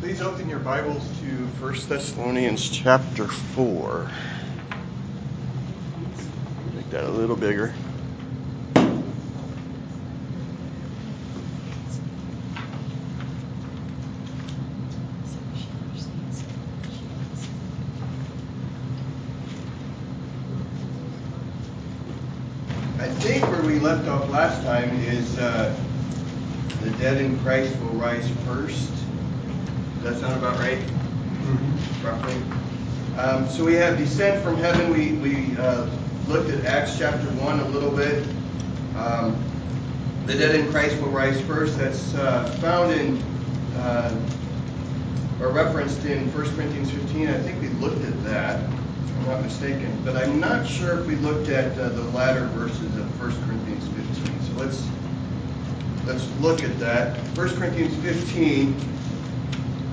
Please open your Bibles to 1 Thessalonians chapter 4. Make that a little bigger. I think where we left off last time is uh, the dead in Christ will rise first. Does that sound about right? Mm-hmm. Roughly. Um, so we have descent from heaven. We, we uh, looked at Acts chapter 1 a little bit. Um, the dead in Christ will rise first. That's uh, found in, uh, or referenced in 1 Corinthians 15. I think we looked at that, if I'm not mistaken. But I'm not sure if we looked at uh, the latter verses of 1 Corinthians 15. So let's let's look at that. 1 Corinthians 15,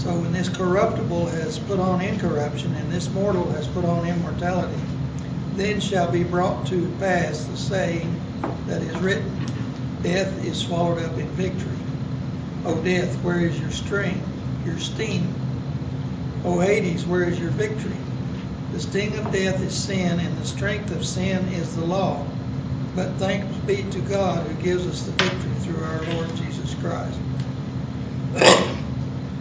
So when this corruptible has put on incorruption, and this mortal has put on immortality, then shall be brought to pass the saying that is written, Death is swallowed up in victory. O death, where is your sting? Your sting. O Hades, where is your victory? The sting of death is sin, and the strength of sin is the law. But thanks be to God who gives us the victory through our Lord Jesus Christ.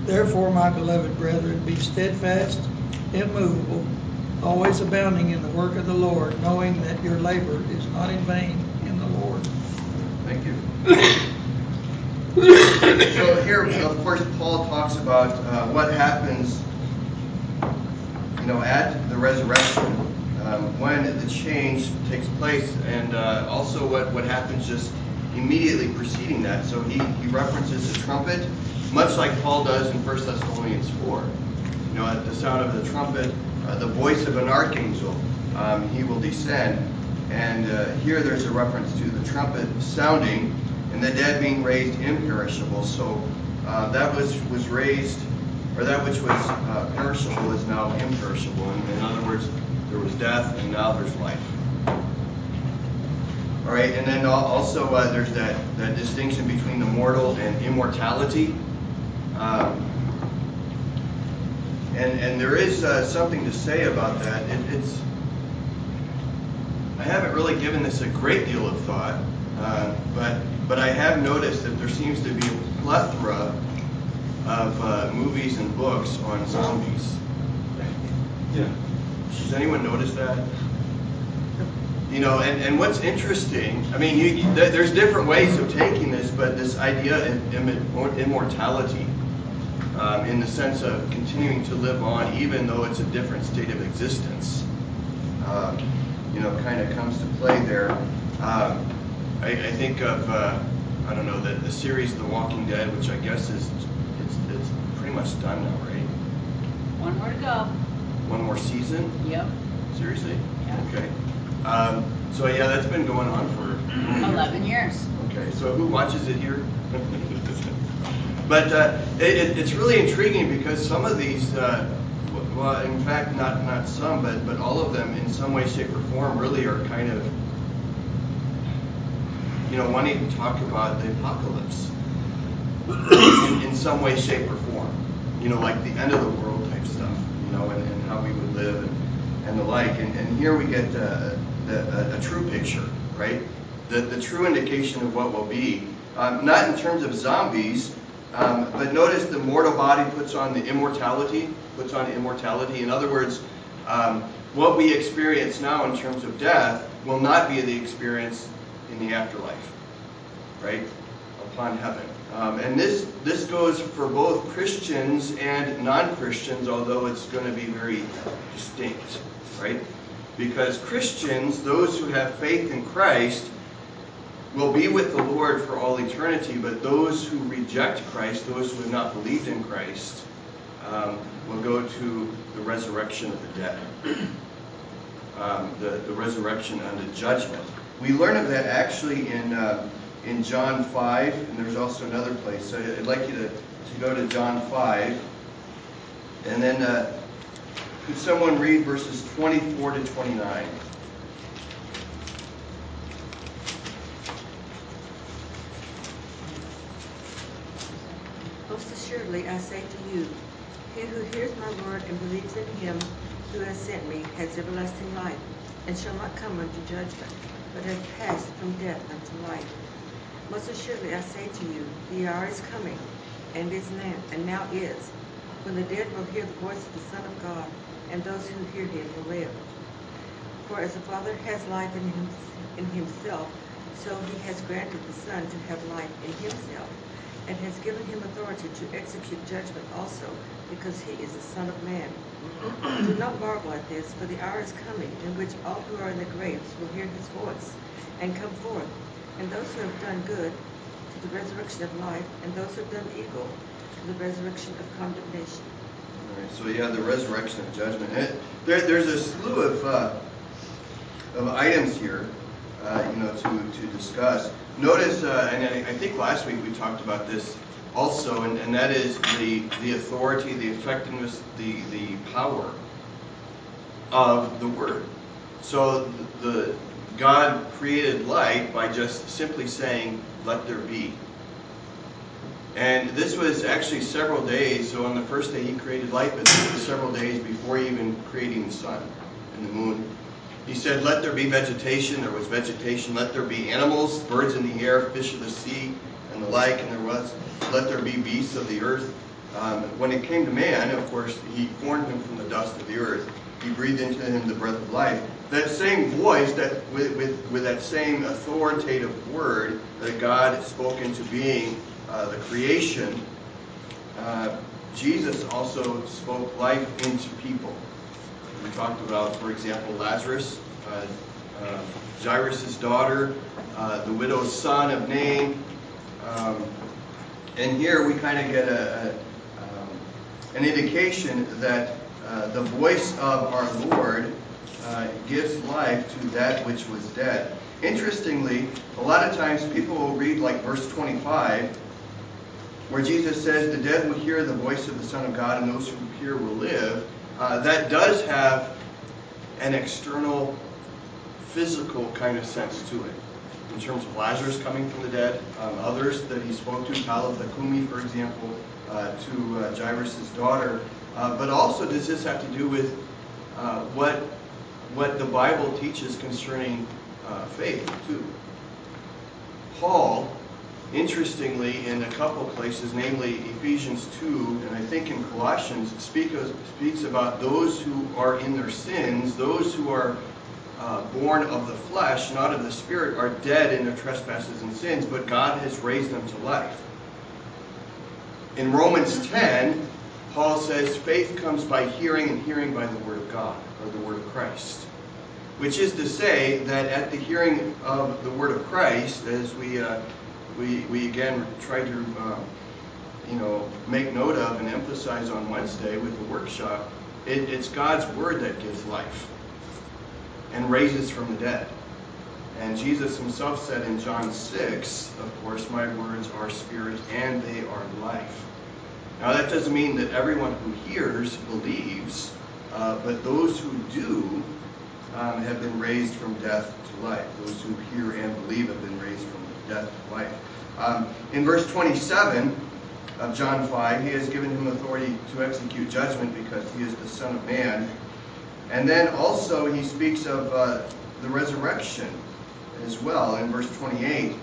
Therefore, my beloved brethren, be steadfast, immovable, always abounding in the work of the Lord, knowing that your labor is not in vain in the Lord. Thank you. so here, of course, Paul talks about uh, what happens, you know, at the resurrection, um, when the change takes place, and uh, also what, what happens just immediately preceding that. So he, he references the trumpet, much like Paul does in 1 Thessalonians 4. You know, at the sound of the trumpet, uh, the voice of an archangel, um, he will descend. And uh, here there's a reference to the trumpet sounding and the dead being raised imperishable. So uh, that was was raised, or that which was uh, perishable is now imperishable. And in other words, there was death and now there's life. All right, and then also uh, there's that, that distinction between the mortal and immortality. Um, and and there is uh, something to say about that. It, it's I haven't really given this a great deal of thought, uh, but but I have noticed that there seems to be a plethora of uh, movies and books on zombies. Yeah. Does anyone notice that? You know, and, and what's interesting, I mean, you, there's different ways of taking this, but this idea of immortality in the sense of continuing to live on, even though it's a different state of existence, um, you know, kind of comes to play there. Um, I, I, think of, uh, I don't know, the, the series The Walking Dead, which I guess is it's, it's pretty much done now, right? One more to go. One more season? Yep. Seriously? Yeah. Okay. Um, so yeah, that's been going on for 11 years. Okay, so who watches it here? but uh, it, it's really intriguing because some of these, uh, well, in fact, not not some, but but all of them, in some way, shape, or form, really are kind of, you know, wanting to talk about the apocalypse in, in some way, shape, or form. You know, like the end of the world type stuff. You know, and, and how we would live and, and the like. And, and here we get. Uh, a, a, true picture, right? The, the true indication of what will be. Um, not in terms of zombies, um, but notice the mortal body puts on the immortality, puts on immortality. In other words, um, what we experience now in terms of death will not be the experience in the afterlife, right? Upon heaven. Um, and this this goes for both Christians and non-Christians, although it's going to be very distinct, right? Because Christians, those who have faith in Christ, will be with the Lord for all eternity, but those who reject Christ, those who have not believed in Christ, um, we'll go to the resurrection of the dead, um, the, the resurrection the judgment. We learn of that actually in, uh, in John 5, and there's also another place. So I'd like you to, to go to John 5. And then uh, could someone read verses 24 to 29? Most assuredly I say to you, he who hears my word and believes in him who has sent me has everlasting life, and shall not come unto judgment, but has passed from death unto life. Most assuredly I say to you, the hour is coming, and is now, and now is, when the dead will hear the voice of the Son of God, and those who hear him will live. For as the Father has life in, him, in himself, so he has granted the Son to have life in himself, and has given him authority to execute judgment also, because he is the Son of Man. Do not marvel at this, for the hour is coming in which all who are in the graves will hear his voice, and come forth, and those who have done good to the resurrection of life, and those who have done evil to the resurrection of condemnation. All right, so yeah, the resurrection of judgment. It, there, there's a slew of, uh, of items here, uh, you know, to, to discuss. Notice, uh, and I, think last week we talked about this also, and, that is the, authority, the effectiveness, the, the power of the Word. So God created light by just simply saying, "Let there be." And this was actually several days. So on the first day he created light, but this was several days before even creating the sun and the moon. He said, Let there be vegetation. There was vegetation. Let there be animals, birds in the air, fish of the sea, and the like. And there was. Let there be beasts of the earth. Um, when it came to man, of course, he formed him from the dust of the earth. He breathed into him the breath of life. That same voice, that with, with, with that same authoritative word that God spoke into being, uh, the creation, uh, Jesus also spoke life into people. We talked about, for example, Lazarus, uh, uh Jairus' daughter, uh, the widow's son of Nain. Um, and here we kind of get a, a um, an indication that uh, the voice of our Lord uh, gives life to that which was dead. Interestingly, a lot of times people will read like verse 25, where Jesus says, The dead will hear the voice of the Son of God, and those who hear will live. Uh, that does have an external, physical kind of sense to it. In terms of Lazarus coming from the dead, um, others that he spoke to, Talitha Kumi, for example, uh, to uh, Jairus' daughter. Uh, but also, does this have to do with uh, what what the Bible teaches concerning uh, faith too. Paul, interestingly, in a couple places, namely Ephesians 2 and I think in Colossians, speak of, speaks about those who are in their sins, those who are uh, born of the flesh, not of the spirit, are dead in their trespasses and sins, but God has raised them to life. In Romans 10, Paul says faith comes by hearing and hearing by the word of God or the word of Christ. Which is to say that at the hearing of the word of Christ, as we uh, we, we again try to uh, you know make note of and emphasize on Wednesday with the workshop, it, it's God's word that gives life and raises from the dead. And Jesus himself said in John 6, of course, my words are spirit and they are life. Now, that doesn't mean that everyone who hears believes, uh, but those who do um, have been raised from death to life. Those who hear and believe have been raised from death to life. Um, in verse 27 of John 5, he has given him authority to execute judgment because he is the Son of Man. And then also he speaks of uh, the resurrection as well in verse 28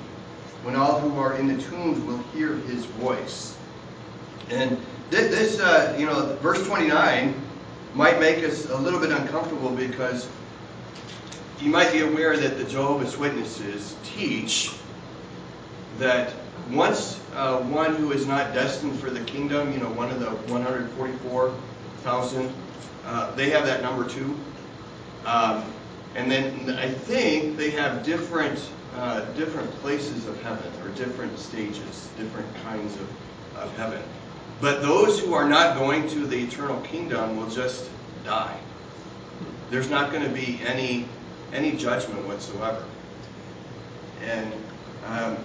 when all who are in the tombs will hear his voice. And this, uh, you know, verse 29 might make us a little bit uncomfortable because you might be aware that the Jehovah's Witnesses teach that once uh, one who is not destined for the kingdom, you know, one of the 144,000, uh, they have that number too. Um, and then I think they have different uh, different places of heaven or different stages, different kinds of, of heaven. But those who are not going to the eternal kingdom will just die. There's not going to be any any judgment whatsoever. And um,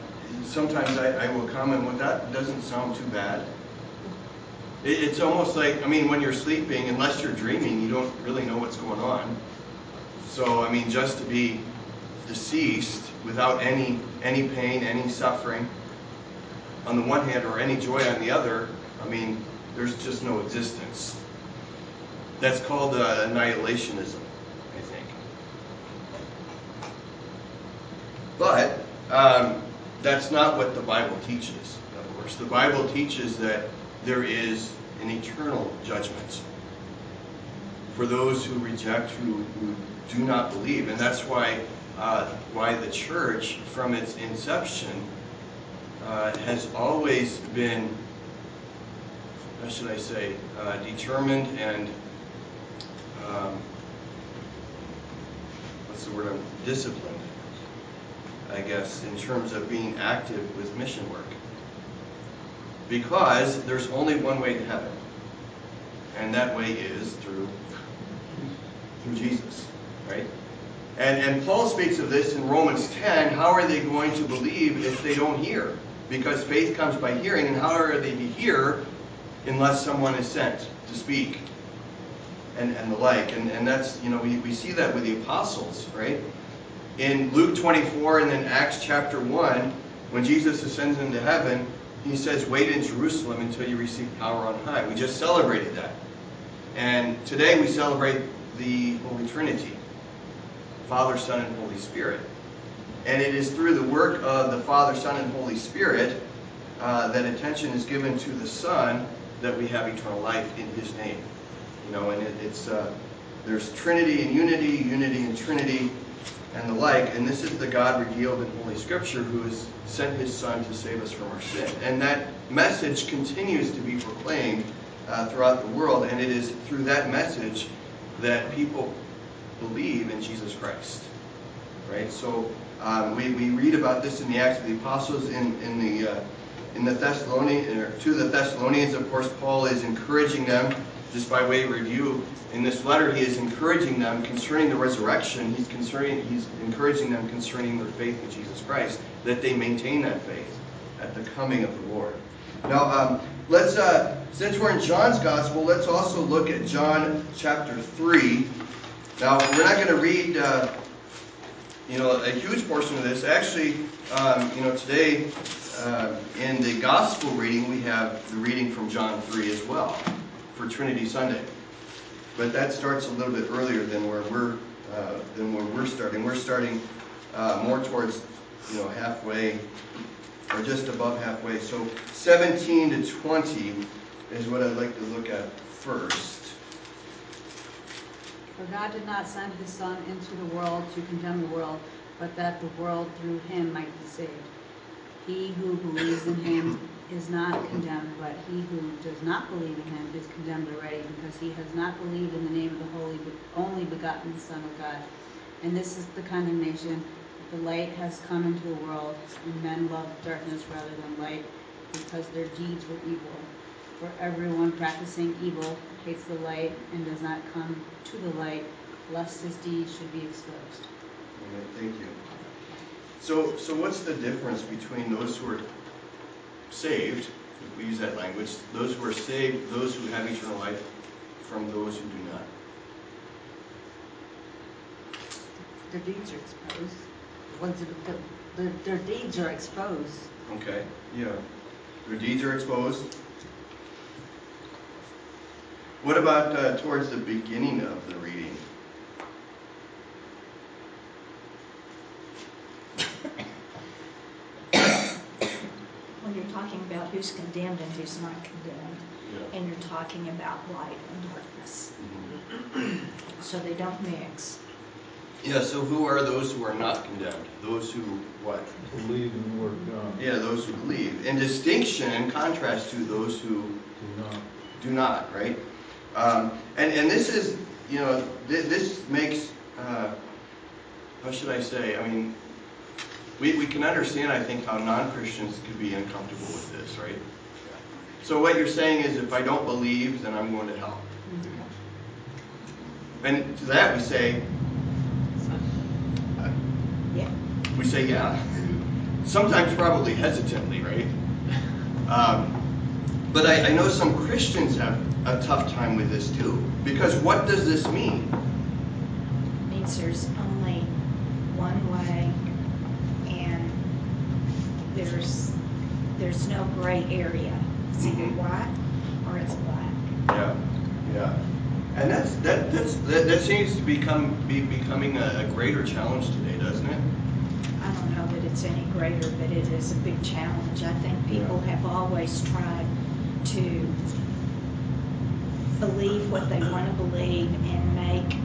sometimes I, I will comment, well, that doesn't sound too bad. It, it's almost like, I mean, when you're sleeping, unless you're dreaming, you don't really know what's going on. So, I mean, just to be deceased without any any pain, any suffering on the one hand, or any joy on the other, I mean, there's just no existence. That's called uh, annihilationism, I think. But um, that's not what the Bible teaches, of course. The Bible teaches that there is an eternal judgment for those who reject, who, who do not believe. And that's why, uh, why the church, from its inception, uh, has always been, how should I say, uh, determined and, um, what's the word, I'm disciplined, I guess, in terms of being active with mission work. Because there's only one way to heaven, and that way is through, through Jesus, right? And, and Paul speaks of this in Romans 10. How are they going to believe if they don't hear? Because faith comes by hearing, and how are they to hear unless someone is sent to speak? And, and the like. And, and that's, you know, we, we see that with the apostles, right? In Luke 24 and then Acts chapter 1, when Jesus ascends into heaven, he says, Wait in Jerusalem until you receive power on high. We just celebrated that. And today we celebrate the Holy Trinity Father, Son, and Holy Spirit. And it is through the work of the Father, Son, and Holy Spirit uh, that attention is given to the Son that we have eternal life in His name. You know, and it, it's uh, there's Trinity and unity, unity and Trinity, and the like. And this is the God revealed in Holy Scripture who has sent His Son to save us from our sin. And that message continues to be proclaimed uh, throughout the world, and it is through that message that people believe in Jesus Christ. Right? So um, we, we read about this in the Acts of the Apostles in, in the uh, in the Thessalonians to the Thessalonians, of course, Paul is encouraging them, just by way of review, in this letter, he is encouraging them concerning the resurrection. He's concerning he's encouraging them concerning their faith in Jesus Christ, that they maintain that faith at the coming of the Lord. Now, um, let's uh, since we're in John's Gospel, let's also look at John chapter three. Now, we're not going to read, uh, you know, a huge portion of this. Actually, um, you know, today uh, in the Gospel reading, we have the reading from John 3 as well for Trinity Sunday. But that starts a little bit earlier than where we're uh, than where we're starting. We're starting uh, more towards, you know, halfway or just above halfway. So 17 to 20 is what I'd like to look at first. For God did not send his Son into the world to condemn the world, but that the world through him might be saved. He who believes in him is not condemned, but he who does not believe in him is condemned already, because he has not believed in the name of the holy, only begotten Son of God. And this is the condemnation: the light has come into the world, and men love darkness rather than light, because their deeds were evil. For everyone practicing evil hates the light and does not come to the light, lest his deeds should be exposed. Amen. Thank you. So, so what's the difference between those who are saved, if we use that language, those who are saved, those who have eternal life, from those who do not? Their deeds are exposed. The ones that, that- their, their deeds are exposed. Okay, yeah. Their deeds are exposed. What about uh, towards the beginning of the reading? when you're talking about who's condemned and who's not condemned, Yeah. and you're talking about light and darkness. Mhm. So they don't mix. Yeah, so who are those who are not condemned? Those who, what? Believe in the word of God. Yeah, those who believe. In distinction and contrast to those who Do not. do not, right? Um, and, and this is, you know, th- this makes, uh, how should I say, I mean, we, we can understand, I think, how non Christians could be uncomfortable with this, right? So what you're saying is if I don't believe, then I'm going to hell. And to that we say, Yeah. we say yeah. Sometimes probably hesitantly, right? Um, but I, I know some Christians have a tough time with this too. Because what does this mean? means there's only one way and there's there's no gray area. It's either Mhm. white or it's black. Yeah, yeah. And that's that that's that, that seems to become be becoming a, a greater challenge today, doesn't it? I don't know that it's any greater, but it is a big challenge. I think people Yeah. have always tried to believe what they want to believe and make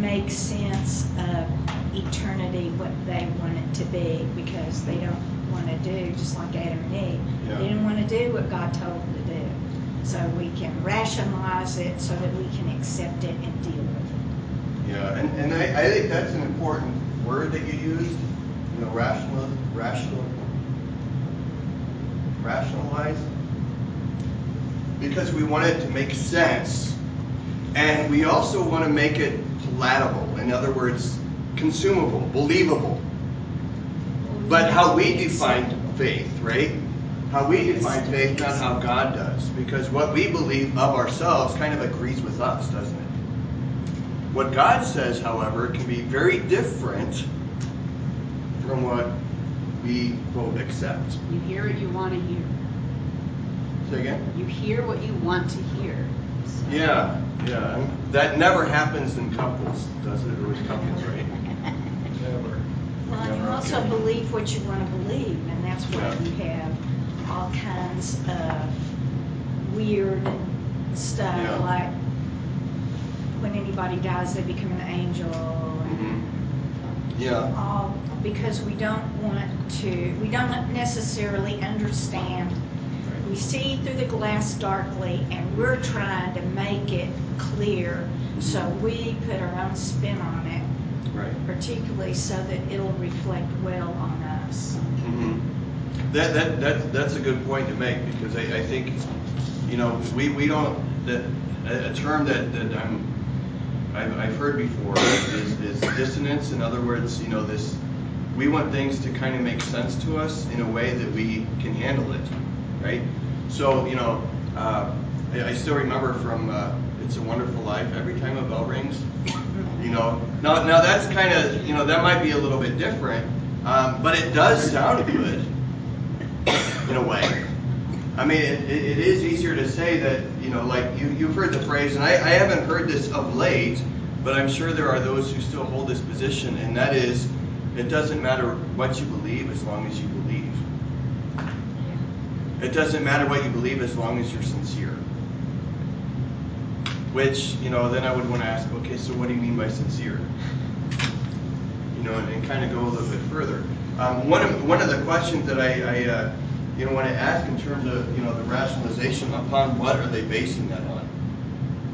make sense of eternity what they want it to be because they don't want to do just like Adam and Eve. Yeah. They didn't want to do what God told them to do. So we can rationalize it so that we can accept it and deal with it. Yeah, and, and I, I think that's an important word that you used. You know, rational, rational, rationalize. Because we want it to make sense, and we also want to make it palatable. In other words, consumable, believable. But how we define faith, right? How we define faith, not how God does. Because what we believe of ourselves kind of agrees with us, doesn't it? What God says, however, can be very different from what we quote accept. You hear what you want to hear. Say again? You hear what you want to hear. So- Yeah, yeah. That never happens in couples, does it? Or with couples, right? Never. Well, and you also okay. believe what you want to believe, and that's why Yeah. you have all kinds of weird stuff, Yeah. like when anybody dies, they become an angel, and Mhm. Yeah. all because we don't want to, we don't necessarily understand. We see through the glass darkly, and we're trying to make it clear, so we put our own spin on it, Right. particularly so that it'll reflect well on us. hmm That, that, that, that's a good point to make because I, I think, you know, we, we don't, that, a, a term that, that I'm, I've, I've heard before is, is dissonance. In other words, you know, this, we want things to kind of make sense to us in a way that we can handle it, right? So, you know, uh, I, I still remember from uh, It's a Wonderful Life, every time a bell rings, you know, now, now that's kind of, you know, that might be a little bit different, um, but it does sound good in a way. I mean, it, it is easier to say that, you know, like you, you've heard the phrase, and I, I haven't heard this of late, but I'm sure there are those who still hold this position, and that is, it doesn't matter what you believe as long as you believe. It doesn't matter what you believe as long as you're sincere. Which, you know, then I would want to ask, okay, so what do you mean by sincere? You know, and, and kind of go a little bit further. Um, one of one of the questions that I, I uh, you know, want to ask in terms of you know the rationalization upon what are they basing that on?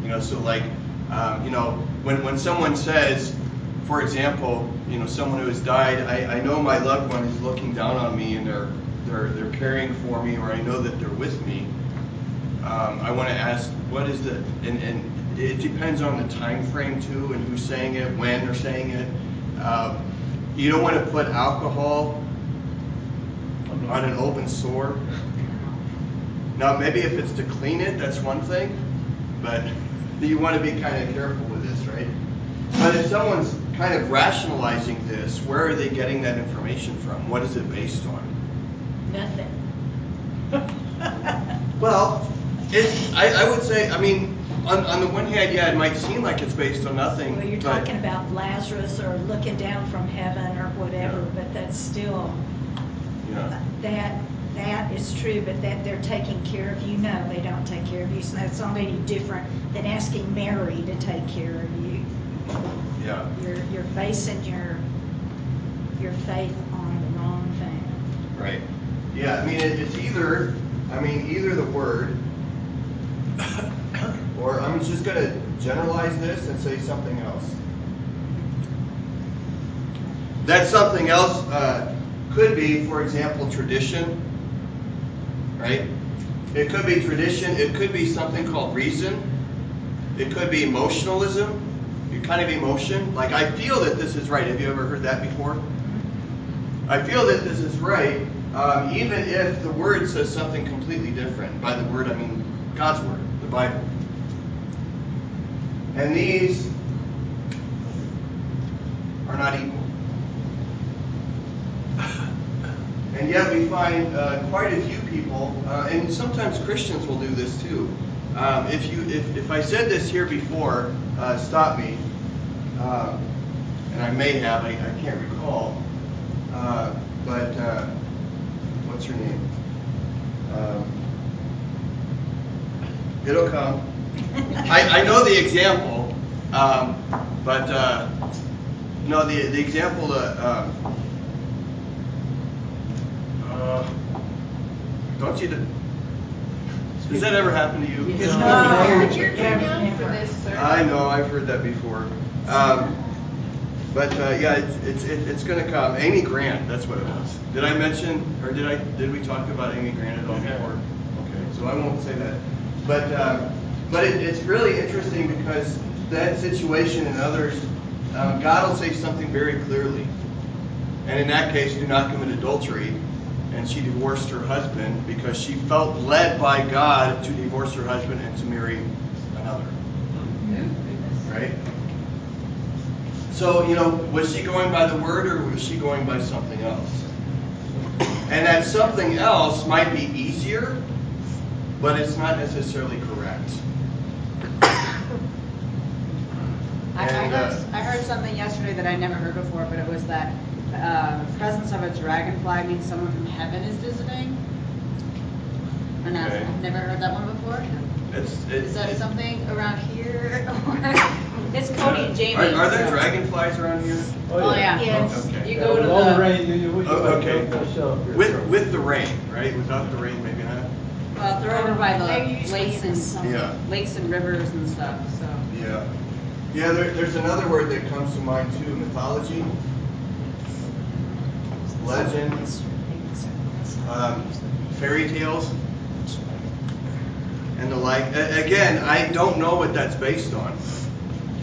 You know, so like, um, you know, when when someone says, for example, you know, someone who has died, I, I know my loved one is looking down on me and they're they're they're caring for me, or I know that they're with me. Um, I want to ask, what is the and, and it depends on the time frame too, and who's saying it, when they're saying it. Um, you don't want to put alcohol on an open sore. Now, maybe if it's to clean it, that's one thing, but you want to be kind of careful with this, right? But if someone's kind of rationalizing this, where are they getting that information from? What is it based on? Nothing. Well, it's, I, I would say, I mean, on, on the one hand, yeah, it might seem like it's based on nothing. Well, you're but- talking about Lazarus or looking down from heaven or whatever, Yeah. but that's still, Yeah. that, that is true, but that they're taking care of you, no, they don't take care of you. So that's not any different than asking Mary to take care of you. Yeah. You're, you're basing your, your faith on the wrong thing. Right. Yeah, I mean, it, it's either, I mean, either the word, or I'm just going to generalize this and say something else. That something else uh, could be, for example, tradition. right? It could be tradition. It could be something called reason. It could be emotionalism, your kind of emotion. Like, I feel that this is right. Have you ever heard that before? I feel that this is right, um, even if the word says something completely different. By the word, I mean God's word, the Bible. And these are not equal. And yet we find uh, quite a few people, uh, and sometimes Christians will do this too. Um, if you, if, if I said this here before, uh, stop me. Uh, and I may have, I, I can't recall. Uh, but uh, what's her name? Um, it'll come. I, I know the example, um, but uh, no, the the example. Uh, um, uh, don't you? Does that ever happen to you? No. You're too young for this, sir. I know, I've heard that before. Um, but uh, yeah, it's it's, it, it's going to come. Amy Grant, that's what it was. Did I mention, or did I did we talk about Amy Grant at all before? Okay, so I won't say that. But um, but it, it's really interesting because that situation and others, um, God will say something very clearly. And in that case, do not commit adultery. And she divorced her husband because she felt led by God to divorce her husband and to marry another. Right? So, you know, was she going by the word or was she going by something else? And that something else might be easier, but it's not necessarily correct. I, I heard, uh, I heard something yesterday that I never heard before, but it was that uh, presence of a dragonfly means someone from heaven is visiting. Not? Okay. I've never heard that one before. It's, Is that it's, something around here? it's Cody and Jamie. Are, are there dragonflies around here? Oh, yeah. Yes. Okay. You Yeah, go to with all the the, rain, you, you, we Oh, okay. okay. yourself here. With with the rain, right? Without the rain, maybe not. well, they're over by the They're lakes and. Yeah. lakes and rivers and stuff, so. Yeah. Yeah, there, there's another word that comes to mind too mythology, legends, um, fairy tales, and the like. A- again, I don't know what that's based on.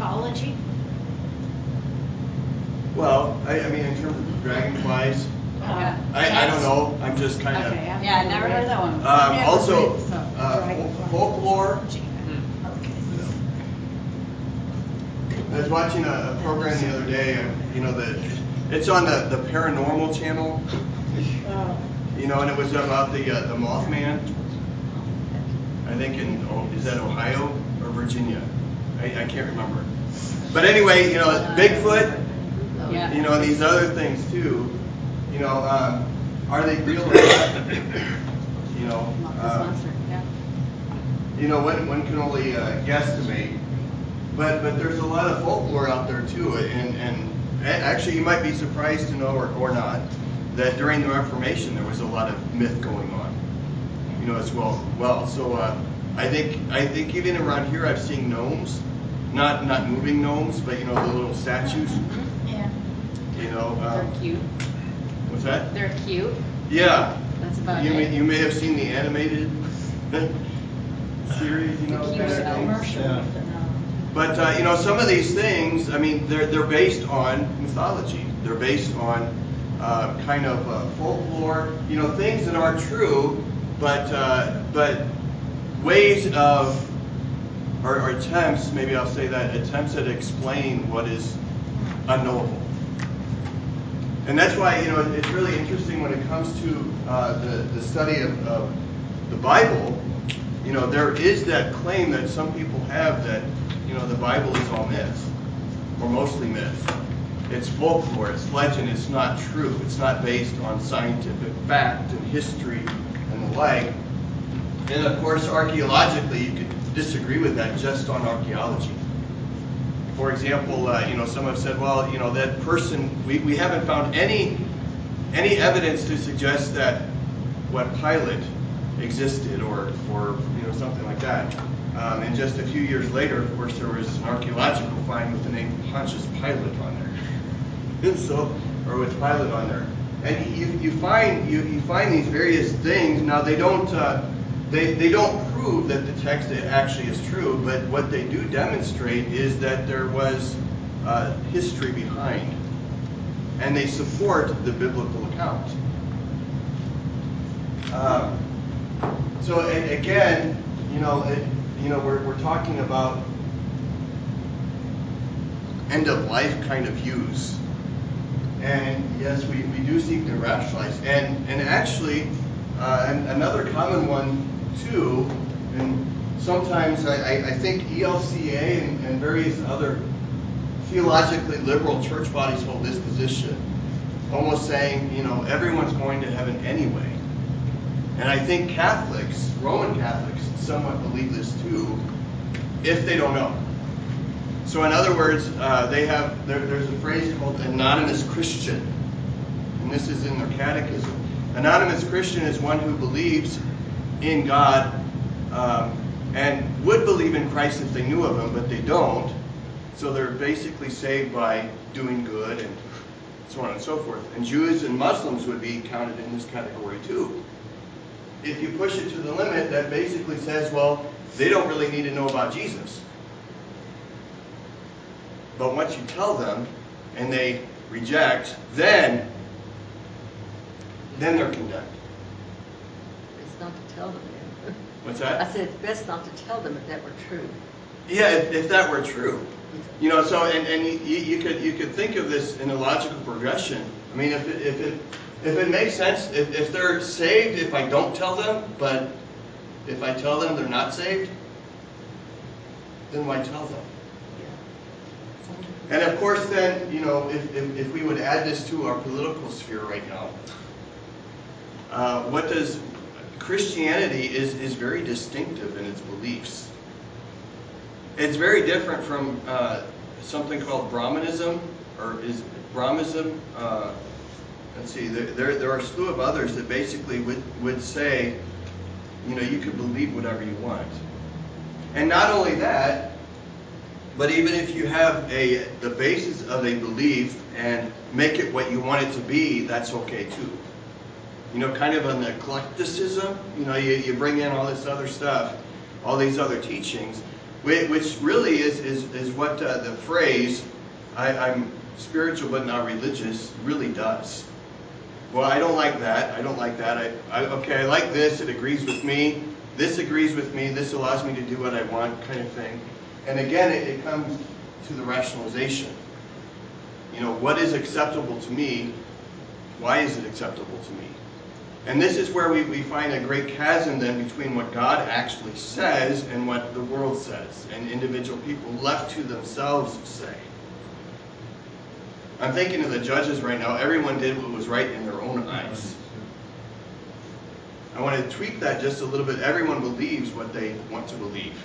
Mythology? Well, I, I mean, in terms of dragonflies, Yeah. I, I don't know. I'm just kind of. Okay, I've Yeah, I never heard that one. Um, also, uh, folklore. I was watching a, a program the other day. uh, You know, the it's on the, the paranormal channel. Oh. You know, and it was about the uh, the Mothman. I think in oh, is that Ohio or Virginia? I, I can't remember. But anyway, you know, Bigfoot. Yeah. You know, these other things too. You know, um, are they real or not? You know, Not this monster, yeah. you know, one, one can only uh, guesstimate. But but there's a lot of folklore out there too, and and actually you might be surprised to know or, or not that during the Reformation there was a lot of myth going on, you know, as well. Well, so uh, I think I think even around here I've seen gnomes, not not moving gnomes, but you know the little statues, Yeah. you know. They're Um, cute. what's that? They're cute. Yeah. That's about You may, it. you may have seen the animated series, you know. The kind of cute. Commercial Yeah. with the gnome. But uh, you know, some of these things, I mean, they're they're based on mythology. They're based on uh, kind of uh, folklore. You know, things that are true, but uh, but ways of or, or attempts, maybe I'll say that attempts at explain what is unknowable. And that's why you know it's really interesting when it comes to uh, the the study of, of the Bible. You know, there is that claim that some people have that you know the Bible is all myth, or mostly myth. It's folklore, it's legend, it's not true. It's not based on scientific fact and history and the like. And of course, archaeologically, you could disagree with that just on archaeology. For example, uh, you know, some have said, well, you know, that person, we, we haven't found any any evidence to suggest that what Pilate existed or, or you know, something like that. Um, and just a few years later, of course, there was an archaeological find with the name Pontius Pilate on there. so, or with Pilate on there. And you, you find you, you find these various things. Now they don't uh, they, they don't prove that the text actually is true, but what they do demonstrate is that there was uh, history behind, and they support the biblical account. Um, so again, you know, it, you know, we're, we're talking about end of life kind of views. And yes, we, do seek to rationalize. And actually, uh, another common one too, and sometimes I, I, think ELCA and, and various other theologically liberal church bodies hold this position, almost saying, you know, everyone's going to heaven anyway. And I think Catholics, Roman Catholics, somewhat believe this too, if they don't know. So, in other words, uh, they have there, there's a phrase called anonymous Christian, and this is in their catechism. Anonymous Christian is one who believes in God um, and would believe in Christ if they knew of Him, but they don't. So they're basically saved by doing good and so on and so forth. And Jews and Muslims would be counted in this category too. If you push it to the limit, that basically says, well, they don't really need to know about Jesus. But once you tell them and they reject, then then they're condemned. It's not to tell them. Then. that? I said it's best not to tell them if that were true. Yeah, if, if that were true. You know, so and, and you, you could you could think of this in a logical progression. I mean, if it, if it if it makes sense, if, if they're saved, if I don't tell them, but if I tell them they're not saved, then why tell them? And of course, then, you know, if, if, if we would add this to our political sphere right now, uh, what does Christianity is, is very distinctive in its beliefs. It's very different from uh, something called Brahmanism, or is Brahmanism? Uh, let's see, there, there, there are a slew of others that basically would, would say, you know, you could believe whatever you want. And not only that, but even if you have a the basis of a belief and make it what you want it to be, that's okay too. You know, kind of an eclecticism. You know, you, you bring in all this other stuff, all these other teachings, which, really is is, is what uh, the phrase I, "I'm spiritual but not religious" really does. Well, I don't like that. I don't like that. I, I okay, I like this. It agrees with me. This agrees with me. This allows me to do what I want, kind of thing. And again, it, it comes to the rationalization. You know, what is acceptable to me? Why is it acceptable to me? And this is where we, we find a great chasm then between what God actually says and what the world says, and individual people left to themselves say. I'm thinking of the judges right now. Everyone did what was right in their own eyes. I want to tweak that just a little bit. Everyone believes what they want to believe.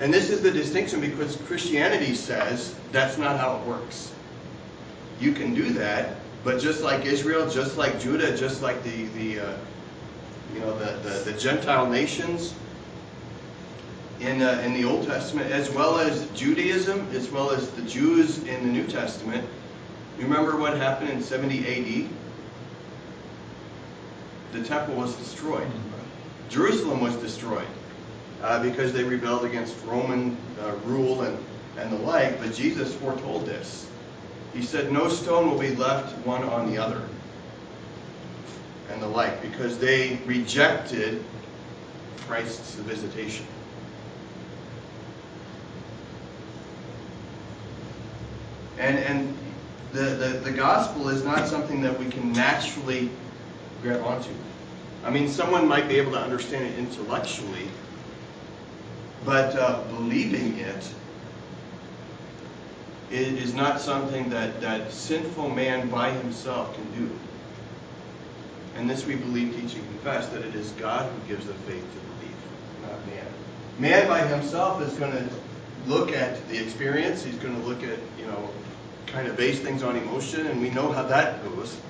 And this is the distinction because Christianity says that's not how it works. You can do that, but just like Israel, just like Judah, just like the, the uh, you know the, the, the Gentile nations in uh, in the Old Testament, as well as Judaism, as well as the Jews in the New Testament. You remember what happened in 70 A.D. The temple was destroyed. Jerusalem was destroyed uh, because they rebelled against Roman uh, rule and, and the like. But Jesus foretold this. He said, No stone will be left one on the other, and the like, because they rejected Christ's visitation. And, and the, the, the gospel is not something that we can naturally grab onto. I mean, someone might be able to understand it intellectually, but uh, believing it is not something that, that sinful man by himself can do. And this we believe, teach, and confess that it is God who gives the faith to believe, not man. Man by himself is going to look at the experience. He's going to look at, you know, kind of base things on emotion, and we know how that goes.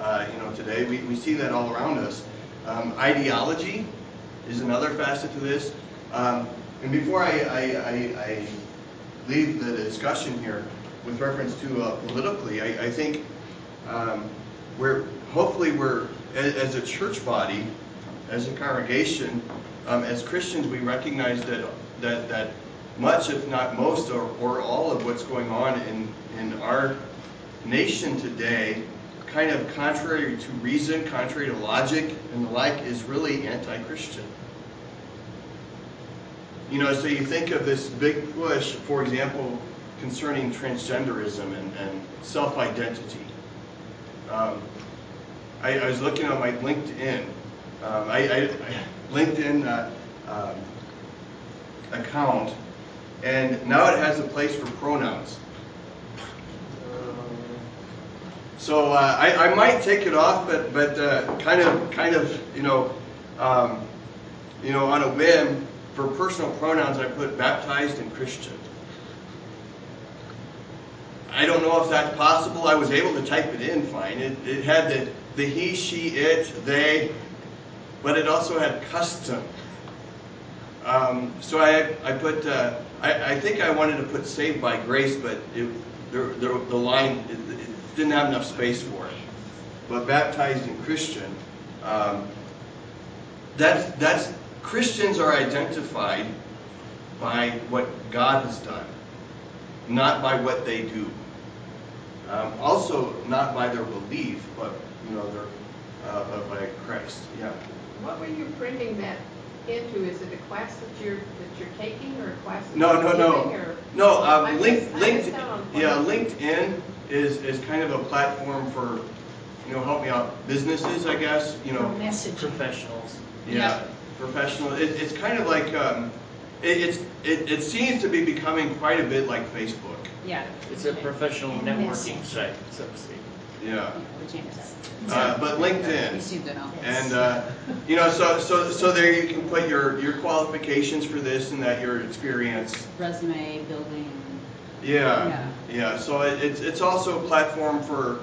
Uh, you know, today we, we see that all around us. Um, ideology is another facet to this. Um, and before I, I, I, I leave the discussion here with reference to uh, politically, I, I think um, we're hopefully we're as, as a church body, as a congregation, um, as Christians, we recognize that that that much, if not most, or, or all of what's going on in in our nation today, kind of contrary to reason, contrary to logic, and the like, is really anti-Christian. You know, so you think of this big push, for example, concerning transgenderism and, and self-identity. Um, I, I was looking on my LinkedIn. Um, I, I LinkedIn uh, um, account, and now it has a place for pronouns. So uh, I, I might take it off, but but uh, kind of kind of you know um, you know on a whim for personal pronouns I put baptized and Christian. I don't know if that's possible. I was able to type it in fine. It, it had the, the he, she, it, they, but it also had custom. Um, so I, I put, uh, I, I think I wanted to put saved by grace, but it, the, the, the line it, it didn't have enough space for it. But baptized in Christian, um, that's, that's, Christians are identified by what God has done, not by what they do. Um, also, not by their belief, but you know, their, uh, but by Christ. Yeah. What were you printing that into? Is it a class that you're, that you're taking or a class that No, you're no, giving, no. or- No, um, I link, missed- I linked, missed out on what- yeah, LinkedIn is, is kind of a platform for, you know, help me out, businesses, I guess, you know. Messaging. Professionals. Yeah, professional. It, it's kind of like, um, it, it's, it, it seems to be becoming quite a bit like Facebook. Yeah. It's a professional networking message. site, so to speak. Yeah. We changed that. Uh, but We LinkedIn. seem to know. And, uh, you know, so, so, so there you can put your, your qualifications for this and that, your experience. Resume, building. Yeah, Yeah. yeah. So it, it's it's also a platform for,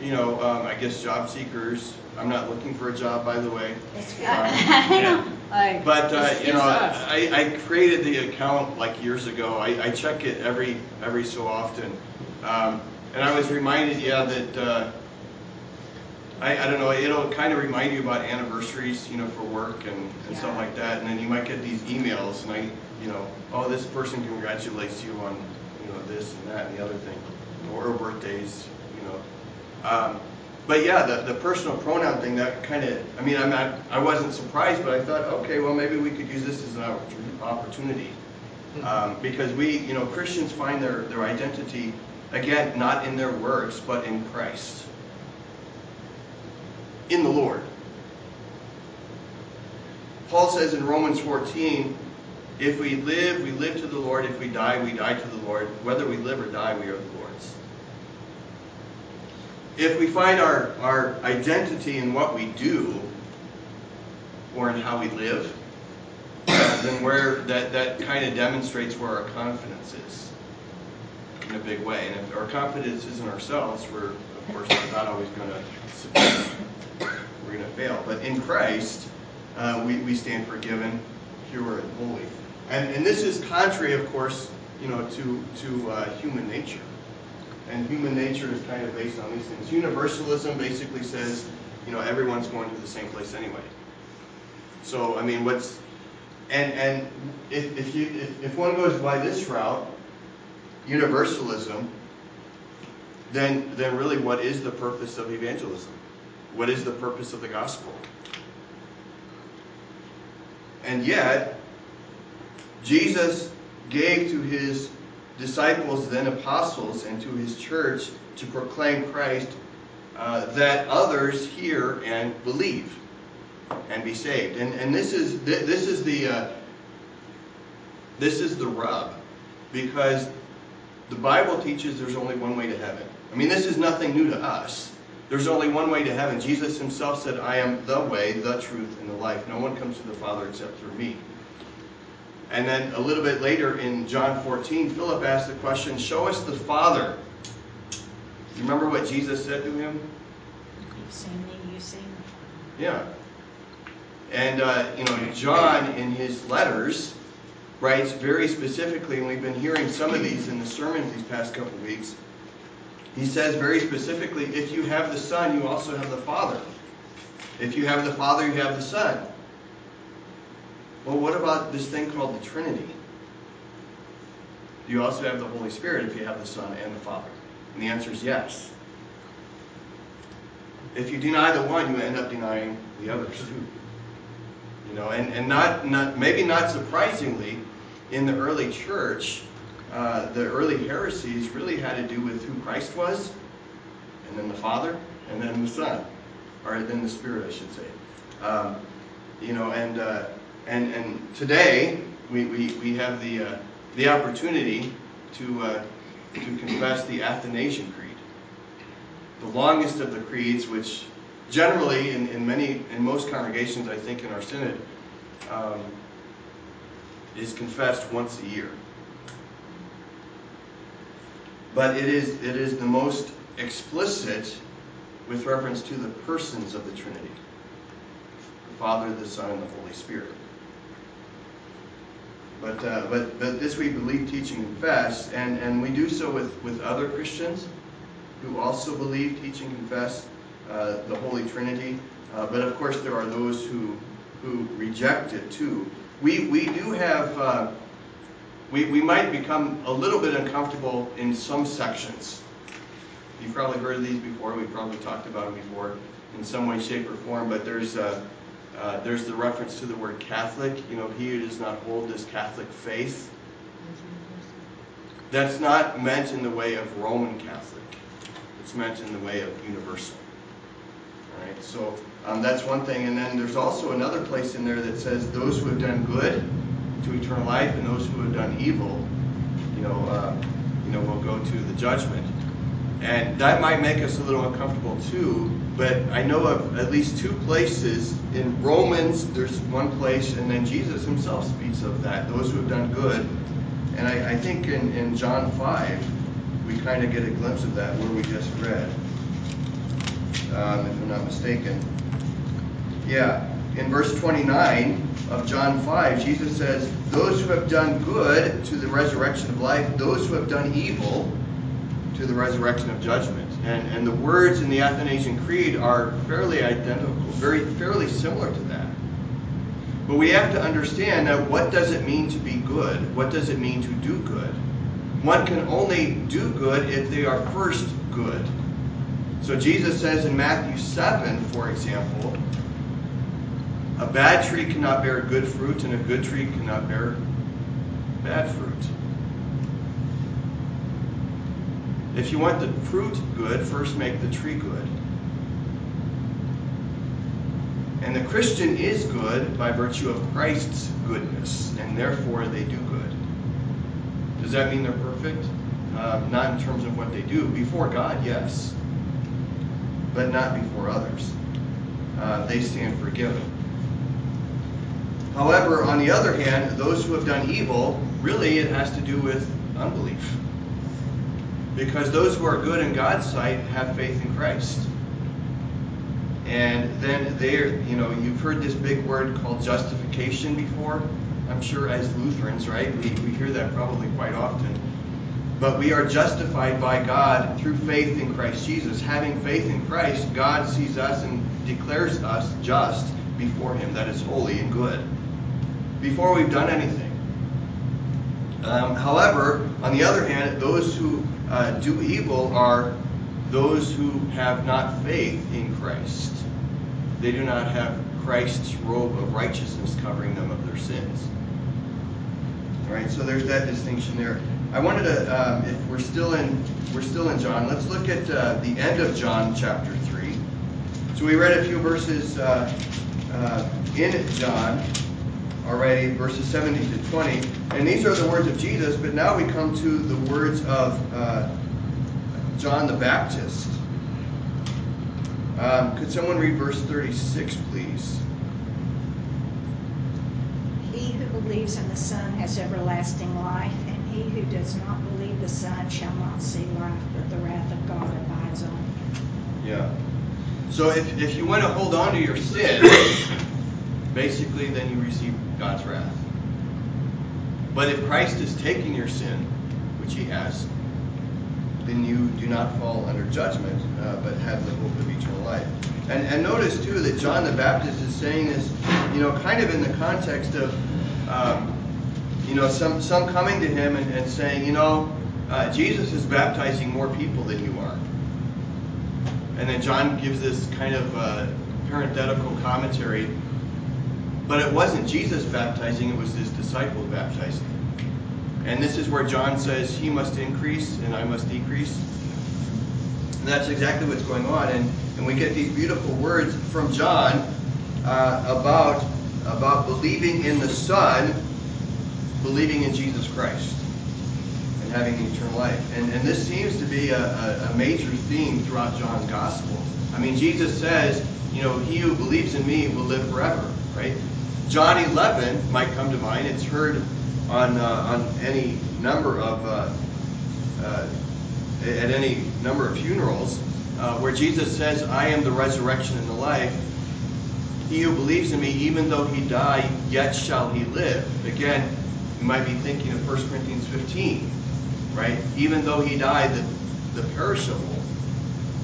you know, um, I guess job seekers. I'm not looking for a job, by the way. That's good. I know, like. But uh, you know. I, I created the account like years ago. I, I check it every every so often, um, and I was reminded, yeah, that uh, I, I don't know. It'll kind of remind you about anniversaries, you know, for work and, and stuff like that. And then you might get these emails, and I, you know, oh, this person congratulates you on, you know, this and that and the other thing, or birthdays, you know. Um, but yeah, the, the personal pronoun thing, that kind of, I mean, I'm not, I wasn't surprised, but I thought, okay, well, maybe we could use this as an opportunity. Um, because we, you know, Christians find their, their identity, again, not in their works, but in Christ. In the Lord. Paul says in Romans 14, if we live, we live to the Lord. If we die, we die to the Lord. Whether we live or die, we are the Lord's. If we find our, our identity in what we do or in how we live, then where that, that kind of demonstrates where our confidence is in a big way. And if our confidence is in ourselves, we're of course we're not always going to. We're going to fail. But in Christ, uh, we, we stand forgiven, pure, and holy. And, and this is contrary, of course, you know, to, to uh, human nature. And human nature is kind of based on these things. Universalism basically says, you know, everyone's going to the same place anyway. So, I mean, what's and and if, if you if, if one goes by this route, universalism, then then really what is the purpose of evangelism? What is the purpose of the gospel? And yet, Jesus gave to his disciples, then apostles, and to his church to proclaim Christ uh, that others hear and believe and be saved. And and this is this is the uh, this is the rub, because the Bible teaches there's only one way to heaven. I mean, this is nothing new to us. There's only one way to heaven. Jesus himself said, "I am the way, the truth, and the life. No one comes to the Father except through me." And then a little bit later in John 14, Philip asked the question, "Show us the Father." You remember what Jesus said to him? You've seen me, you've seen me. Yeah. And, uh, you know, John in his letters writes very specifically, and we've been hearing some of these in the sermons these past couple weeks, He says very specifically, if you have the Son, you also have the Father. If you have the Father, you have the Son. Well, what about this thing called the Trinity? Do you also have the Holy Spirit if you have the Son and the Father. And the answer is yes. If you deny the one, you end up denying the others too. You know, and, and not, not maybe not surprisingly, in the early church, uh, the early heresies really had to do with who Christ was, and then the Father, and then the Son, or then the Spirit, I should say. Um, you know, and uh, and and today we, we, we have the uh, the opportunity to uh, to confess the Athanasian Creed, the longest of the creeds, which generally in, in many in most congregations, I think in our synod, um, is confessed once a year. But it is it is the most explicit with reference to the persons of the Trinity. The Father, the Son, and the Holy Spirit. But, uh, but, but this we believe, teach, and confess, and, and we do so with, with other Christians who also believe, teach, and confess uh, the Holy Trinity. Uh, but of course, there are those who, who reject it too. We, we do have, uh, we, we might become a little bit uncomfortable in some sections. You've probably heard of these before. We've probably talked about them before in some way, shape, or form. But there's uh, uh, there's the reference to the word Catholic. You know, he who does not hold this Catholic faith. That's not meant in the way of Roman Catholic. It's meant in the way of universal. All right. So um, that's one thing. And then there's also another place in there that says those who have done good to eternal life, and those who have done evil, you know, uh, you know, will go to the judgment. And that might make us a little uncomfortable too, but I know of at least two places. In Romans, there's one place, and then Jesus himself speaks of that, those who have done good. And I, I think in, in John 5, we kind of get a glimpse of that where we just read, um, if I'm not mistaken. Yeah, in verse 29 of John 5, Jesus says, Those who have done good to the resurrection of life, those who have done evil to the resurrection of judgment. And, and the words in the Athanasian Creed are fairly identical, very fairly similar to that. But we have to understand that what does it mean to be good? What does it mean to do good? One can only do good if they are first good. So Jesus says in Matthew 7, for example, a bad tree cannot bear good fruit, and a good tree cannot bear bad fruit. If you want the fruit good, first make the tree good. And the Christian is good by virtue of Christ's goodness, and therefore they do good. Does that mean they're perfect? Uh, not in terms of what they do. Before God, yes. But not before others. Uh, they stand forgiven. However, on the other hand, those who have done evil, really it has to do with unbelief. Because those who are good in God's sight have faith in Christ. And then they're, you know, you've heard this big word called justification before. I'm sure as Lutherans, right? We, we hear that probably quite often. But we are justified by God through faith in Christ Jesus. Having faith in Christ, God sees us and declares us just before Him. That is holy and good. Before we've done anything. Um, however, on the other hand, those who uh, do evil are those who have not faith in Christ. They do not have Christ's robe of righteousness covering them of their sins. All right, so there's that distinction there. I wanted to, um, if we're still in, we're still in John. Let's look at uh, the end of John chapter three. So we read a few verses uh, uh in John already, verses 17 to 20, and these are the words of Jesus. But now we come to the words of uh, John the Baptist. Um, could someone read verse 36, please? He who believes in the Son has everlasting life, and he who does not believe the Son shall not see life, but the wrath of God abides on him. Yeah. So if, if you want to hold on to your sin, basically then you receive God's wrath. But if Christ is taking your sin, which he has, then you do not fall under judgment, uh, but have the hope of eternal life. And, and notice too that John the Baptist is saying this, you know, kind of in the context of, um, you know, some some coming to him and, and saying, you know, uh, Jesus is baptizing more people than you are. And then John gives this kind of uh, parenthetical commentary. But it wasn't Jesus baptizing, it was his disciples baptizing. And this is where John says, He must increase and I must decrease. And that's exactly what's going on. And, and we get these beautiful words from John uh, about, about believing in the Son, believing in Jesus Christ, and having eternal life. And, and this seems to be a, a, a major theme throughout John's Gospel. I mean, Jesus says, you know, he who believes in me will live forever, right? John 11 might come to mind. It's heard on uh, on any number of uh, uh, at any number of funerals uh, where Jesus says, "I am the resurrection and the life. He who believes in me, even though he die, yet shall he live." Again, you might be thinking of 1 Corinthians 15, right? Even though he died, the, the perishable,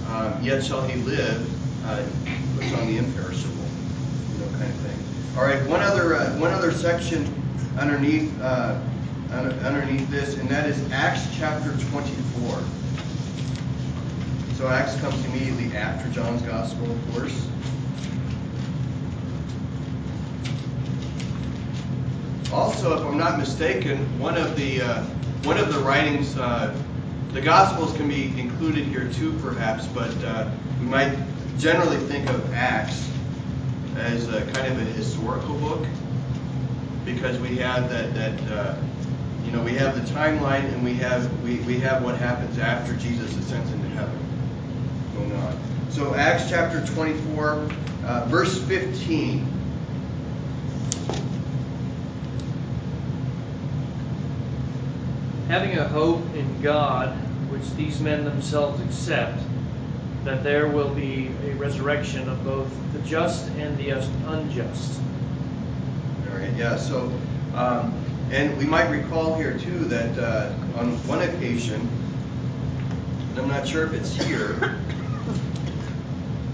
um, yet shall he live. Uh, puts on the imperishable, you know, kind of thing. All right, one other uh, one other section underneath uh, underneath this, and that is Acts chapter 24. So Acts comes immediately after John's Gospel, of course. Also, if I'm not mistaken, one of the uh, one of the writings, uh, the Gospels can be included here too, perhaps, but uh, we might generally think of Acts as a kind of a historical book because we have that that uh, you know we have the timeline and we have we, we have what happens after Jesus ascends into heaven going on. So Acts chapter 24, uh, verse 15. Having a hope in God, which these men themselves accept, that there will be a resurrection of both the just and the unjust. All right, yeah. So, um, and we might recall here too that uh, on one occasion, I'm not sure if it's here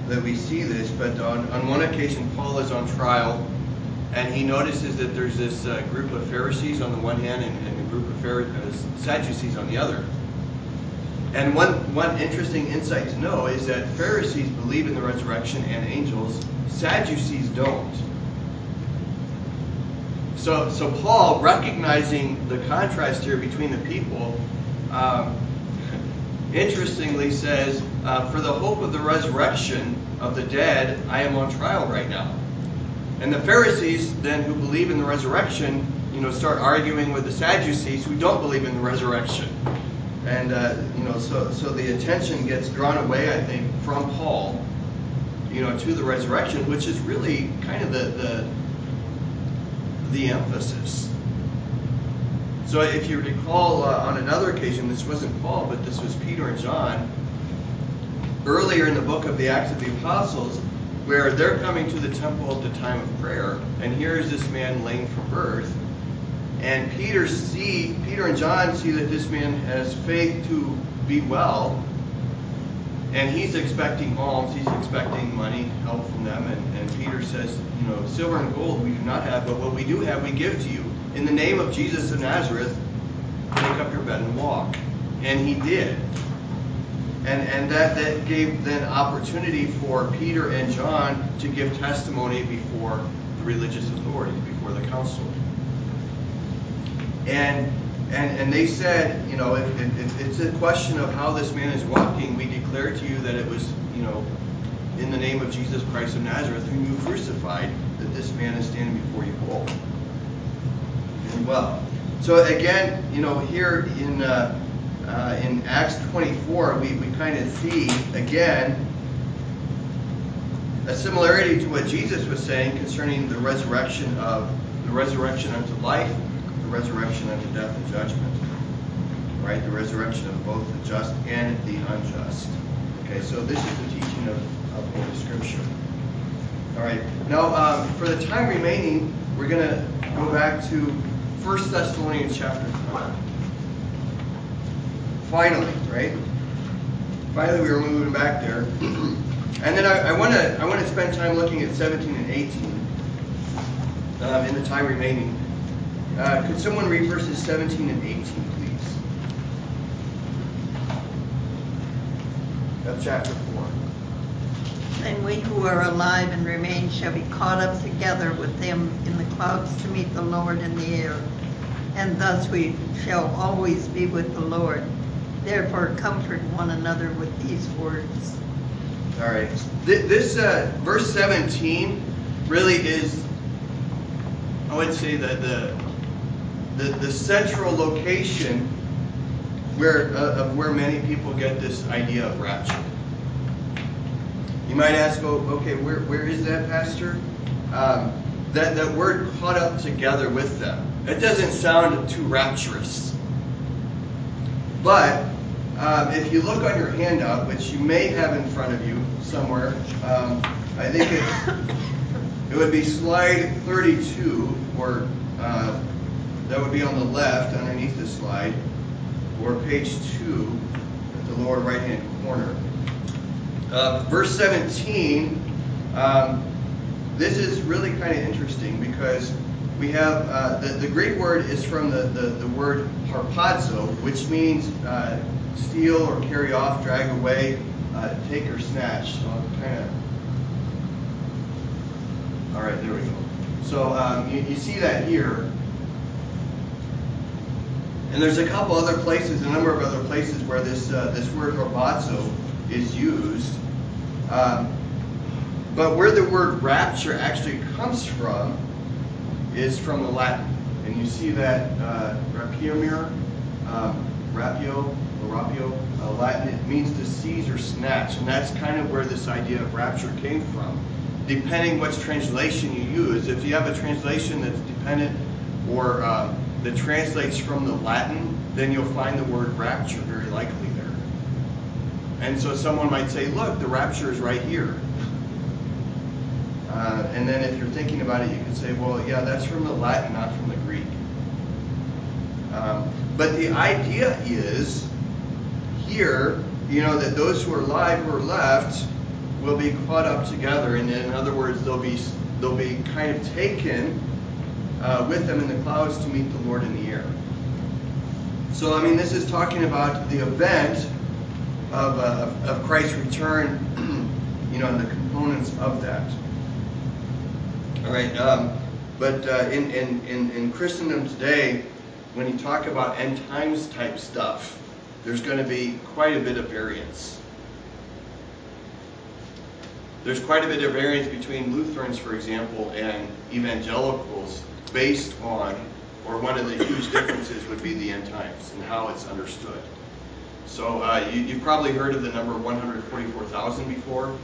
that we see this, but on, on one occasion, Paul is on trial, and he notices that there's this uh, group of Pharisees on the one hand and, and a group of Pharisees, uh, Sadducees on the other. And one, one interesting insight to know is that Pharisees believe in the resurrection and angels, Sadducees don't. So, so Paul, recognizing the contrast here between the people, um, interestingly says, uh, For the hope of the resurrection of the dead, I am on trial right now. And the Pharisees, then, who believe in the resurrection, you know, start arguing with the Sadducees who don't believe in the resurrection. And, uh, you know, so, so the attention gets drawn away, I think, from Paul, you know, to the resurrection, which is really kind of the, the, the emphasis. So if you recall uh, on another occasion, this wasn't Paul, but this was Peter and John, earlier in the book of the Acts of the Apostles, where they're coming to the temple at the time of prayer, and here is this man lame from birth, and Peter see Peter and John see that this man has faith to be well, and he's expecting alms, he's expecting money, help from them, and, and Peter says, you know, silver and gold we do not have, but what we do have we give to you. In the name of Jesus of Nazareth, take up your bed and walk. And he did. And, and that, that gave then opportunity for Peter and John to give testimony before the religious authorities, before the council. And and, and they said, you know, it's a question of how this man is walking, we declare to you that it was, you know, in the name of Jesus Christ of Nazareth, whom you crucified, that this man is standing before you whole and well. So again, you know, here in uh, uh, in Acts 24, we, we kind of see again a similarity to what Jesus was saying concerning the resurrection of the resurrection unto life the resurrection unto death and judgment. Right? The resurrection of both the just and the unjust. Okay, so this is the teaching of, of Holy Scripture. All right. Now, um, for the time remaining, we're going to go back to 1 Thessalonians chapter 5. Finally, right? finally we were moving back there. and then I want to I want to spend time looking at 17 and 18 um, in the time remaining. Uh, could someone read verses 17 and 18, please? Of chapter 4. And we who are alive and remain shall be caught up together with them in the clouds to meet the Lord in the air. And thus we shall always be with the Lord. Therefore, comfort one another with these words. All right. This uh, verse 17 really is, I would say that the the, the central location where uh, of where many people get this idea of rapture. You might ask, oh, okay, where, where is that, Pastor? Um, that, that word caught up together with them. It doesn't sound too rapturous. But um, if you look on your handout, which you may have in front of you somewhere, um, I think it, it would be slide 32, or uh, that would be on the left underneath the slide, or page 2 at the lower right hand corner. Uh, verse 17, um, this is really kind of interesting because we have uh, the, the Greek word is from the, the, the word harpazo, which means uh, steal or carry off, drag away, uh, take or snatch. So I'll kind of. All right, there we go. So um, you, you see that here. And there's a couple other places, a number of other places where this uh, this word harpazo is used. Um, but where the word rapture actually comes from is from the Latin. And you see that uh, rapiemur, um, rapio, or rapio, uh, Latin, it means to seize or snatch. And that's kind of where this idea of rapture came from. Depending which translation you use, if you have a translation that's dependent or uh, that translates from the Latin, then you'll find the word rapture very likely there. And so someone might say, look, the rapture is right here. Uh, and then if you're thinking about it, you could say, well, yeah, that's from the Latin, not from the Greek. Um, but the idea is here, you know, that those who are alive who are left will be caught up together. And in other words, they'll be they'll be kind of taken uh, with them in the clouds to meet the Lord in the air. So, I mean, this is talking about the event of, uh, of Christ's return, you know, and the components of that. All right, um, but uh, in, in, in, in Christendom today, when you talk about end times type stuff, there's going to be quite a bit of variance. There's quite a bit of variance between Lutherans, for example, and evangelicals based on, or one of the huge differences would be the end times and how it's understood. So uh, you, have probably heard of the number 144,000 before.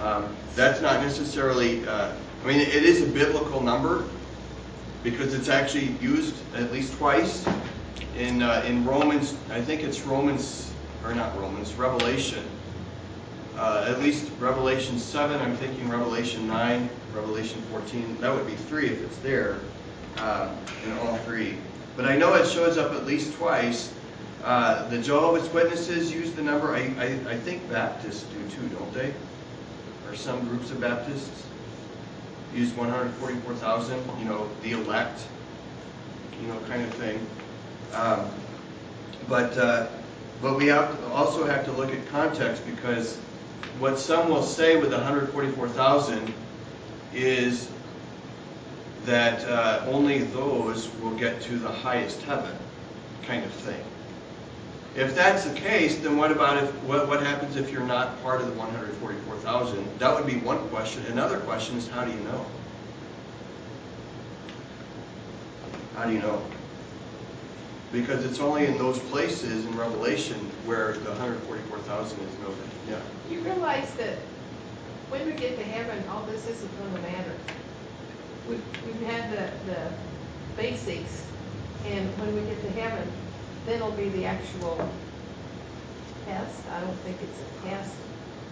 Um, that's not necessarily, uh, I mean, it is a biblical number because it's actually used at least twice in uh, in Romans. I think it's Romans or not Romans, Revelation. Uh, at least Revelation 7, I'm thinking Revelation 9, Revelation 14. That would be three if it's there uh, in all three. But I know it shows up at least twice. Uh, the Jehovah's Witnesses use the number. I, I, I think Baptists do too, don't they? Or some groups of Baptists use 144,000. You know, the elect. You know, kind of thing. Um, but uh, but we have to also have to look at context because what some will say with 144,000 is that uh, only those will get to the highest heaven, kind of thing. If that's the case, then what about if what, what happens if you're not part of the 144,000? That would be one question. Another question is how do you know? How do you know? Because it's only in those places in Revelation where the 144,000 is noted. Yeah. You realize that when we get to heaven, all this isn't going to matter. We've, we've had the, the basics, and when we get to heaven, then it'll be the actual test. I don't think it's a test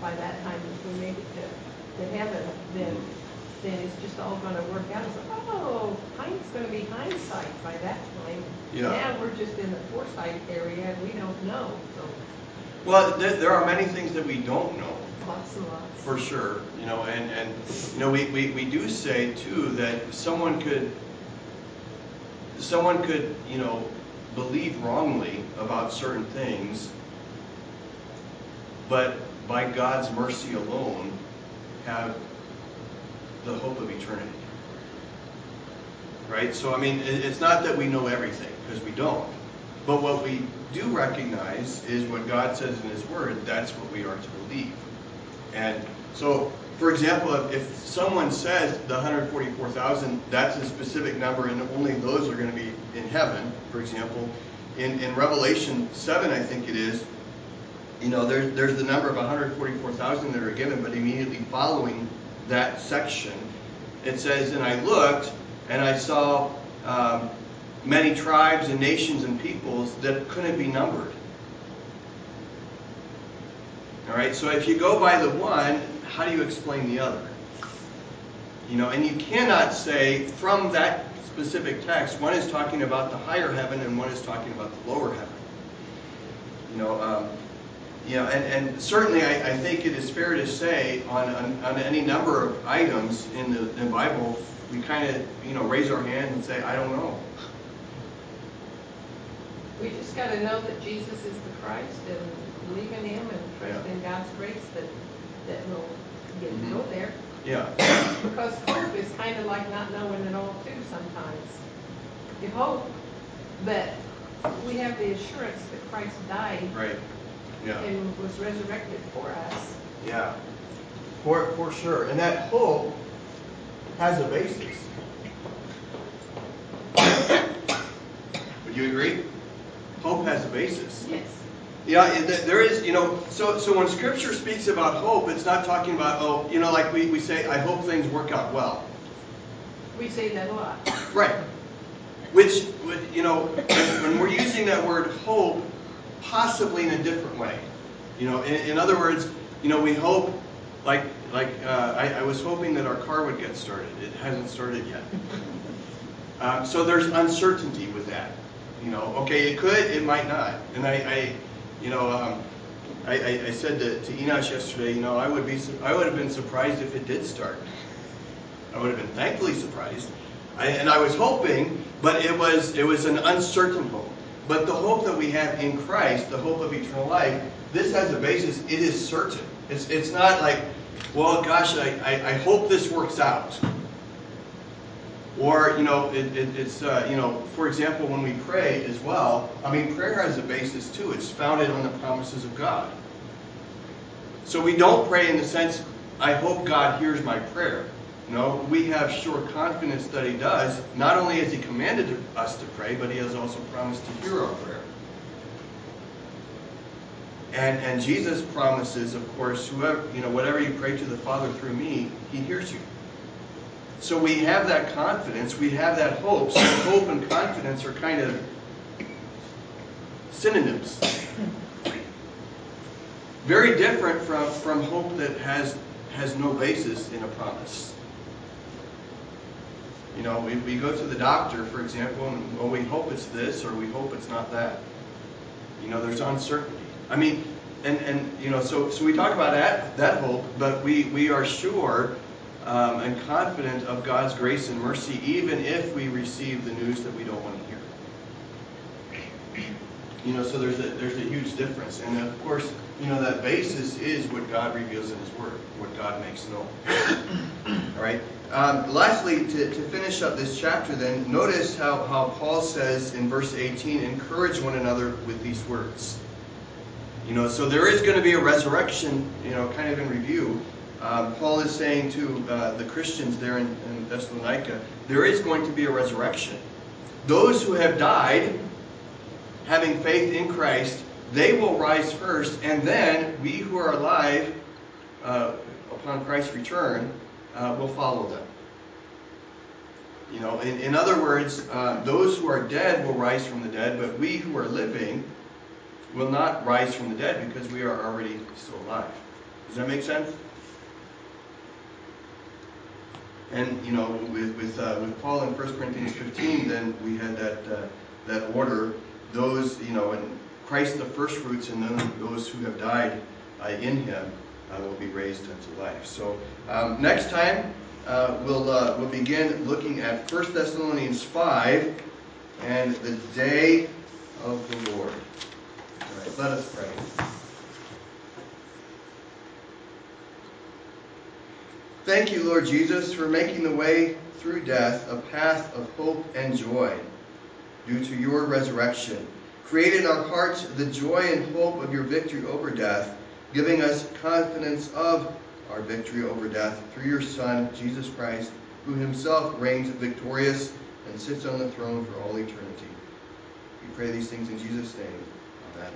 by that time. If we make it to, to heaven, then mm-hmm. Then it's just all going to work out. It's like, oh, it's going to be hindsight by that time. Yeah. Now we're just in the foresight area, and we don't know. So Well, there, there are many things that we don't know. Lots and lots. For sure, you know, and, and, you know, we, we, we do say too that someone could, someone could, you know, believe wrongly about certain things, but by God's mercy alone have the hope of eternity. Right? So, I mean, it's not that we know everything, because we don't. But what we do recognize is what God says in His Word, that's what we are to believe. And so, for example, if, someone says the 144,000, that's a specific number and only those are going to be in heaven, for example, in, in Revelation 7, I think it is, you know, there, there's the number of 144,000 that are given, but immediately following that section, it says, And I looked, and I saw um, many tribes and nations and peoples that couldn't be numbered. All right, so if you go by the one, how do you explain the other? You know, and you cannot say from that specific text, one is talking about the higher heaven and one is talking about the lower heaven. You know, um, you know, and, and certainly I, I think it is fair to say on, on, on any number of items in the, in the Bible, we kind of, you know, raise our hand and say, I don't know. We just gotta know that Jesus is the Christ and believe in Him and trust Yeah. in God's grace that, that we'll get to Mhm. go there. Yeah, Because hope is kind of like not knowing at all too sometimes. You hope, but we have the assurance that Christ died right. Yeah. and was resurrected for us. Yeah, for, for sure. And that hope has a basis. Would you agree? Hope has a basis. Yes. Yeah, there is, you know, so, so when Scripture speaks about hope, it's not talking about, oh, you know, like we, we say, I hope things work out well. We say that a lot. Right. Which, would, you know, when we're using that word hope, possibly in a different way. You know, in, in other words, you know, we hope, like, like uh, I, I was hoping that our car would get started. It hasn't started yet. Um, so there's uncertainty with that. You know, okay, it could, it might not. And I, I you know, um, I, I, I said to, to Enosh yesterday, you know, I would be, I would have been surprised if it did start. I would have been thankfully surprised. I, and I was hoping, but it was it was an uncertain hope. But the hope that we have in Christ, the hope of eternal life, this has a basis. It is certain. It's it's not like, well, gosh, I, I, I hope this works out. Or, you know, it, it, it's, uh, you know, for example, when we pray as well, I mean, prayer has a basis too. It's founded on the promises of God. So we don't pray in the sense, I hope God hears my prayer. No, we have sure confidence that He does. Not only has He commanded us to pray, but He has also promised to hear our prayer. And, and Jesus promises, of course, whoever, you know, whatever you pray to the Father through me, He hears you. So we have that confidence, we have that hope. So hope and confidence are kind of synonyms. Very different from, from hope that has has no basis in a promise. You know, we, we go to the doctor, for example, and well, we hope it's this or we hope it's not that. You know, there's uncertainty. I mean, and, and you know, so so we talk about that that hope, but we, we are sure um, and confident of God's grace and mercy, even if we receive the news that we don't want to. You know, so there's a there's a huge difference, and of course, you know that basis is what God reveals in His Word, what God makes known. All right. Um, lastly, to, to finish up this chapter, then notice how how Paul says in verse 18, "Encourage one another with these words." You know, so there is going to be a resurrection. You know, kind of in review. Um, Paul is saying to uh, the Christians there in, in Thessalonica, there is going to be a resurrection. Those who have died having faith in Christ, they will rise first, and then we who are alive uh, upon Christ's return uh, will follow them. You know, in, in other words, uh, those who are dead will rise from the dead, but we who are living will not rise from the dead because we are already still alive. Does that make sense? And you know, with with, uh, with Paul in 1 Corinthians 15, then we had that uh, that order. Those you know, and Christ the first fruits, and then those who have died uh, in him uh, will be raised unto life. So um, next time uh, we'll uh, we'll begin looking at 1 Thessalonians 5 and the day of the Lord. All right, let us pray. Thank you, Lord Jesus, for making the way through death a path of hope and joy due to your resurrection. Create in our hearts the joy and hope of your victory over death, giving us confidence of our victory over death through your Son, Jesus Christ, who himself reigns victorious and sits on the throne for all eternity. We pray these things in Jesus' name. Amen.